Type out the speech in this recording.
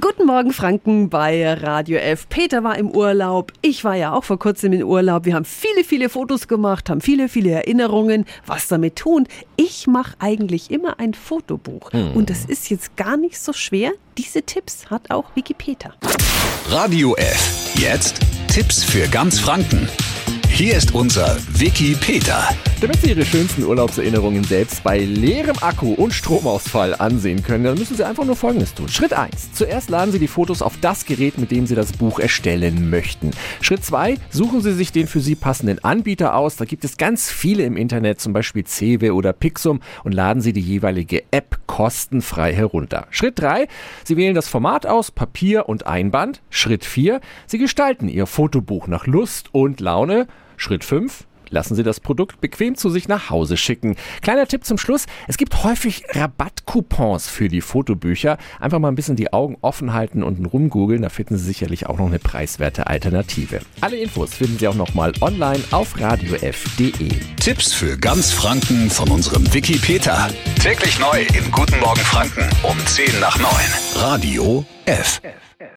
Guten Morgen, Franken bei Radio F. Peter war im Urlaub. Ich war ja auch vor kurzem im Urlaub. Wir haben viele, viele Fotos gemacht, haben viele, viele Erinnerungen. Was damit tun? Ich mache eigentlich immer ein Fotobuch. Hm. Und das ist jetzt gar nicht so schwer. Diese Tipps hat auch Wikipedia. Radio F. Jetzt Tipps für ganz Franken. Hier ist unser Wiki Peter. Damit Sie Ihre schönsten Urlaubserinnerungen selbst bei leerem Akku und Stromausfall ansehen können, dann müssen Sie einfach nur Folgendes tun. Schritt 1. Zuerst laden Sie die Fotos auf das Gerät, mit dem Sie das Buch erstellen möchten. Schritt 2. Suchen Sie sich den für Sie passenden Anbieter aus. Da gibt es ganz viele im Internet, zum Beispiel Cewe oder Pixum und laden Sie die jeweilige App kostenfrei herunter. Schritt 3. Sie wählen das Format aus, Papier und Einband. Schritt 4. Sie gestalten Ihr Fotobuch nach Lust und Laune. Schritt 5. Lassen Sie das Produkt bequem zu sich nach Hause schicken. Kleiner Tipp zum Schluss. Es gibt häufig Rabattcoupons für die Fotobücher. Einfach mal ein bisschen die Augen offen halten und rumgoogeln. Da finden Sie sicherlich auch noch eine preiswerte Alternative. Alle Infos finden Sie auch nochmal online auf radiof.de. Tipps für ganz Franken von unserem Wiki Peter. Täglich neu im Guten Morgen Franken um 10 nach 9. Radio F.